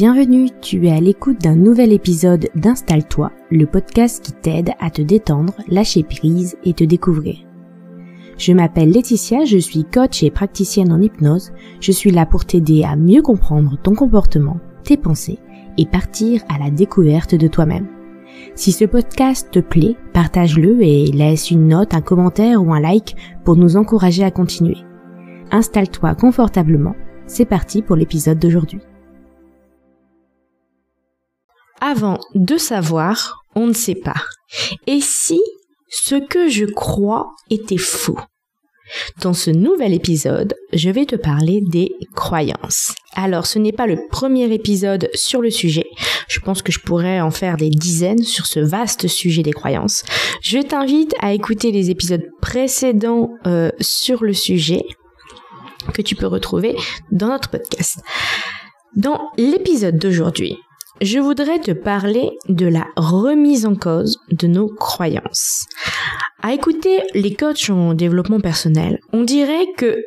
Bienvenue, tu es à l'écoute d'un nouvel épisode d'Installe-toi, le podcast qui t'aide à te détendre, lâcher prise et te découvrir. Je m'appelle Laetitia, je suis coach et praticienne en hypnose. Je suis là pour t'aider à mieux comprendre ton comportement, tes pensées et partir à la découverte de toi-même. Si ce podcast te plaît, partage-le et laisse une note, un commentaire ou un like pour nous encourager à continuer. Installe-toi confortablement. C'est parti pour l'épisode d'aujourd'hui. Avant de savoir, on ne sait pas. Et si ce que je crois était faux? Dans ce nouvel épisode, je vais te parler des croyances. Alors, ce n'est pas le premier épisode sur le sujet. Je pense que je pourrais en faire des dizaines sur ce vaste sujet des croyances. Je t'invite à écouter les épisodes précédents euh, sur le sujet que tu peux retrouver dans notre podcast. Dans l'épisode d'aujourd'hui, je voudrais te parler de la remise en cause de nos croyances. À écouter les coachs en développement personnel, on dirait que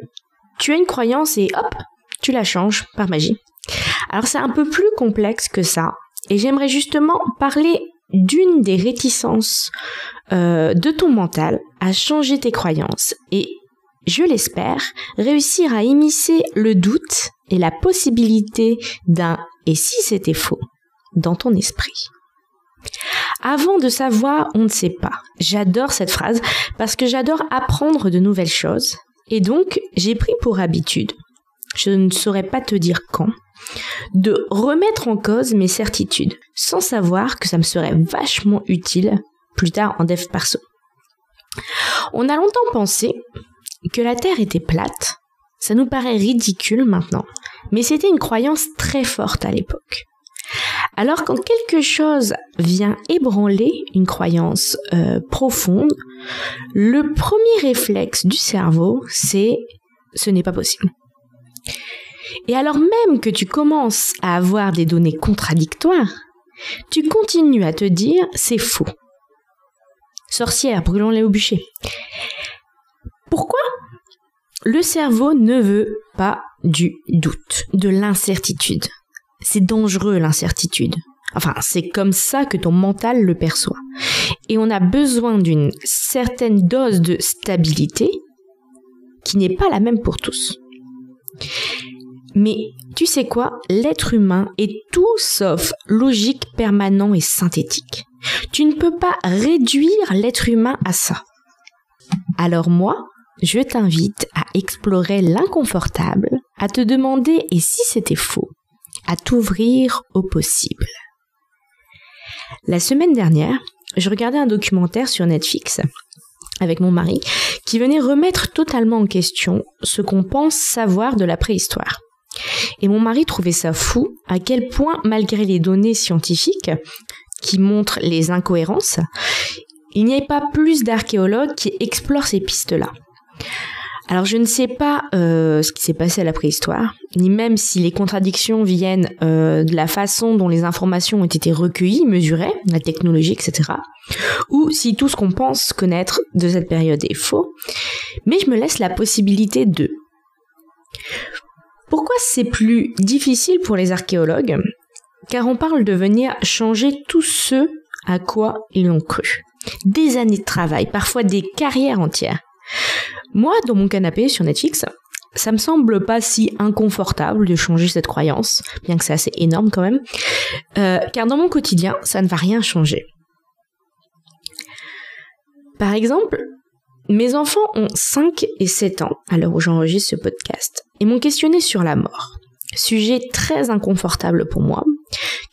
tu as une croyance et hop, tu la changes par magie. Alors c'est un peu plus complexe que ça, et j'aimerais justement parler d'une des réticences euh, de ton mental à changer tes croyances et, je l'espère, réussir à immiscer le doute et la possibilité d'un et si c'était faux dans ton esprit. Avant de savoir, on ne sait pas. J'adore cette phrase parce que j'adore apprendre de nouvelles choses. Et donc, j'ai pris pour habitude, je ne saurais pas te dire quand, de remettre en cause mes certitudes, sans savoir que ça me serait vachement utile plus tard en dev perso. On a longtemps pensé que la Terre était plate. Ça nous paraît ridicule maintenant, mais c'était une croyance très forte à l'époque. Alors quand quelque chose vient ébranler une croyance euh, profonde, le premier réflexe du cerveau, c'est ce n'est pas possible. Et alors même que tu commences à avoir des données contradictoires, tu continues à te dire c'est faux. Sorcière, brûlons-les au bûcher. Pourquoi Le cerveau ne veut pas du doute, de l'incertitude? C'est dangereux l'incertitude. Enfin, c'est comme ça que ton mental le perçoit. Et on a besoin d'une certaine dose de stabilité qui n'est pas la même pour tous. Mais tu sais quoi? L'être humain est tout sauf logique, permanent et synthétique. Tu ne peux pas réduire l'être humain à ça. Alors moi, je t'invite à explorer l'inconfortable, à te demander et si c'était faux à t'ouvrir au possible. La semaine dernière, je regardais un documentaire sur Netflix avec mon mari qui venait remettre totalement en question ce qu'on pense savoir de la préhistoire. Et mon mari trouvait ça fou à quel point, malgré les données scientifiques qui montrent les incohérences, il n'y ait pas plus d'archéologues qui explorent ces pistes-là. Alors je ne sais pas euh, ce qui s'est passé à la préhistoire, ni même si les contradictions viennent euh, de la façon dont les informations ont été recueillies, mesurées, la technologie, etc. Ou si tout ce qu'on pense connaître de cette période est faux. Mais je me laisse la possibilité de. Pourquoi c'est plus difficile pour les archéologues? Car on parle de venir changer tout ce à quoi ils ont cru. Des années de travail, parfois des carrières entières. Moi, dans mon canapé sur Netflix, ça me semble pas si inconfortable de changer cette croyance, bien que c'est assez énorme quand même, euh, car dans mon quotidien, ça ne va rien changer. Par exemple, mes enfants ont 5 et 7 ans à l'heure où j'enregistre ce podcast et m'ont questionné sur la mort. Sujet très inconfortable pour moi,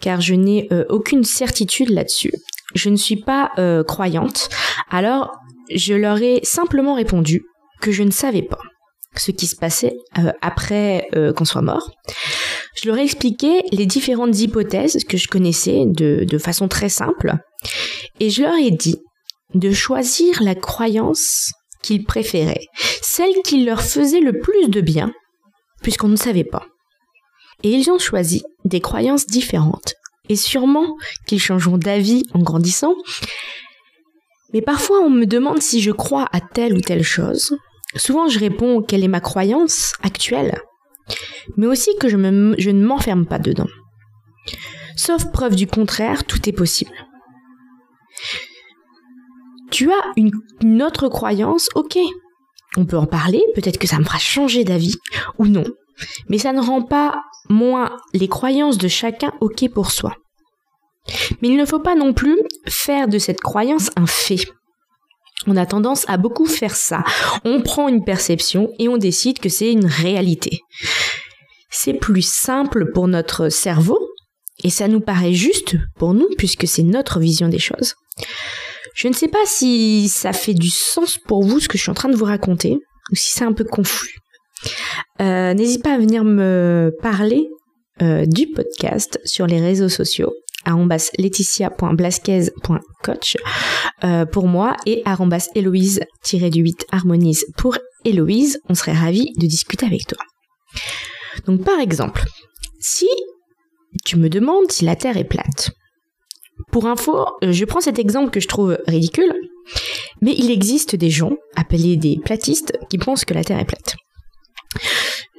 car je n'ai euh, aucune certitude là-dessus. Je ne suis pas euh, croyante, alors je leur ai simplement répondu que je ne savais pas. Ce qui se passait euh, après euh, qu'on soit mort. Je leur ai expliqué les différentes hypothèses que je connaissais de, de façon très simple. Et je leur ai dit de choisir la croyance qu'ils préféraient, celle qui leur faisait le plus de bien, puisqu'on ne savait pas. Et ils ont choisi des croyances différentes, et sûrement qu'ils changeront d'avis en grandissant, mais parfois on me demande si je crois à telle ou telle chose, Souvent, je réponds quelle est ma croyance actuelle, mais aussi que je, ne m'enferme pas dedans. Sauf preuve du contraire, tout est possible. Tu as une autre croyance, ok. On peut en parler, peut-être que ça me fera changer d'avis, ou non. Mais ça ne rend pas moins les croyances de chacun ok pour soi. Mais il ne faut pas non plus faire de cette croyance un fait. On a tendance à beaucoup faire ça. On prend une perception et on décide que c'est une réalité. C'est plus simple pour notre cerveau et ça nous paraît juste pour nous puisque c'est notre vision des choses. Je ne sais pas si ça fait du sens pour vous ce que je suis en train de vous raconter ou si c'est un peu confus. Euh, N'hésite pas à venir me parler euh, du podcast sur les réseaux sociaux euh, pour moi et héloïse-du 8 harmonise pour Héloïse. On serait ravis de discuter avec toi. Donc par exemple, si tu me demandes si la Terre est plate, pour info, je prends cet exemple que je trouve ridicule, mais il existe des gens, appelés des platistes, qui pensent que la Terre est plate.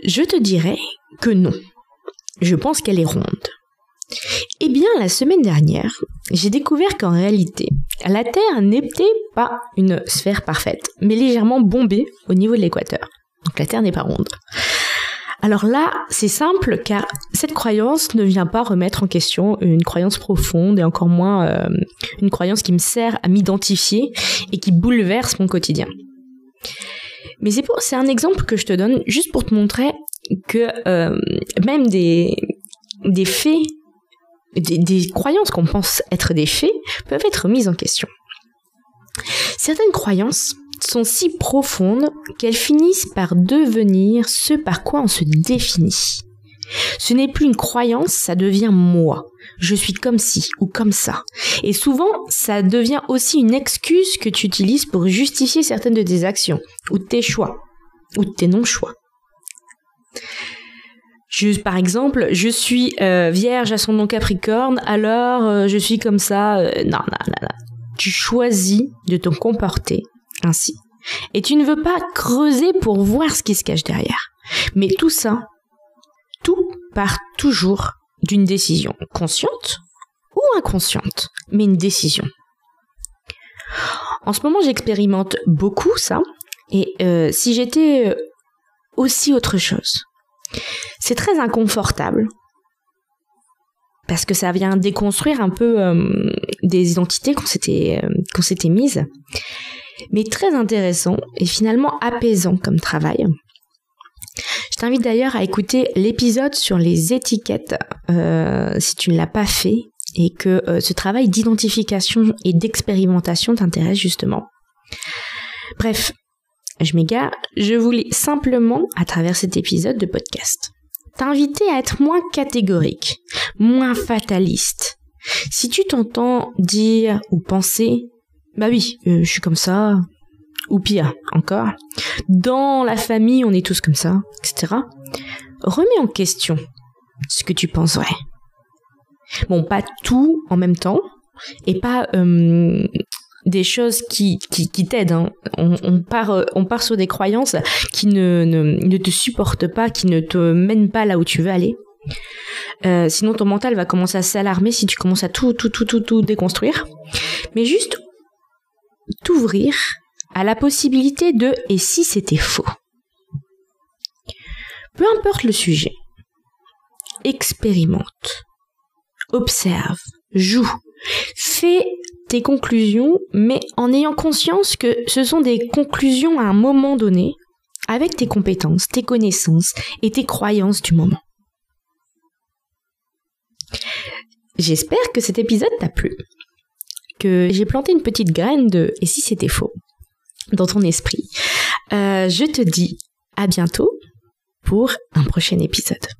Je te dirais que non. Je pense qu'elle est ronde. Eh bien, la semaine dernière, j'ai découvert qu'en réalité, la Terre n'était pas une sphère parfaite, mais légèrement bombée au niveau de l'équateur. Donc la Terre n'est pas ronde. Alors là, c'est simple car cette croyance ne vient pas remettre en question une croyance profonde et encore moins euh, une croyance qui me sert à m'identifier et qui bouleverse mon quotidien. Mais c'est c'est un exemple que je te donne juste pour te montrer que euh, même des des faits des, croyances qu'on pense être des faits peuvent être mises en question. Certaines croyances sont si profondes qu'elles finissent par devenir ce par quoi on se définit. Ce n'est plus une croyance, ça devient moi. Je suis comme ci ou comme ça. Et souvent, ça devient aussi une excuse que tu utilises pour justifier certaines de tes actions, ou tes choix, ou tes non-choix par exemple, je suis euh, vierge à son nom Capricorne, alors euh, je suis comme ça. Euh, non, non, non, non. Tu choisis de te comporter ainsi. Et tu ne veux pas creuser pour voir ce qui se cache derrière. Mais tout ça, tout part toujours d'une décision consciente ou inconsciente, mais une décision. En ce moment, j'expérimente beaucoup ça. Et si j'étais aussi autre chose, c'est très inconfortable parce que ça vient déconstruire un peu euh, des identités qu'on s'était euh, qu'on s'était mises, mais très intéressant et finalement apaisant comme travail. Je t'invite d'ailleurs à écouter l'épisode sur les étiquettes euh, si tu ne l'as pas fait et que ce travail d'identification et d'expérimentation t'intéresse justement. Bref, je m'égare, je voulais simplement, à travers cet épisode de podcast, t'inviter à être moins catégorique, moins fataliste. Si tu t'entends dire ou penser, bah oui, euh, je suis comme ça, ou pire encore, dans la famille on est tous comme ça, etc. Remets en question ce que tu penses vrai. Bon, pas tout en même temps, et pas euh, des choses qui, qui, t'aident. Hein. On, part, euh, on part sur des croyances qui ne, ne, ne, te supportent pas, qui ne te mènent pas là où tu veux aller. Euh, sinon, ton mental va commencer à s'alarmer si tu commences à tout, tout, tout, tout, tout déconstruire. Mais juste t'ouvrir à la possibilité de et si c'était faux? Peu importe le sujet, expérimente, observe, joue, fais tes conclusions, mais en ayant conscience que ce sont des conclusions à un moment donné, avec tes compétences, tes connaissances et tes croyances du moment. J'espère que cet épisode t'a plu, que j'ai planté une petite graine de et si c'était faux? dans ton esprit. Euh, je te dis à bientôt pour un prochain épisode.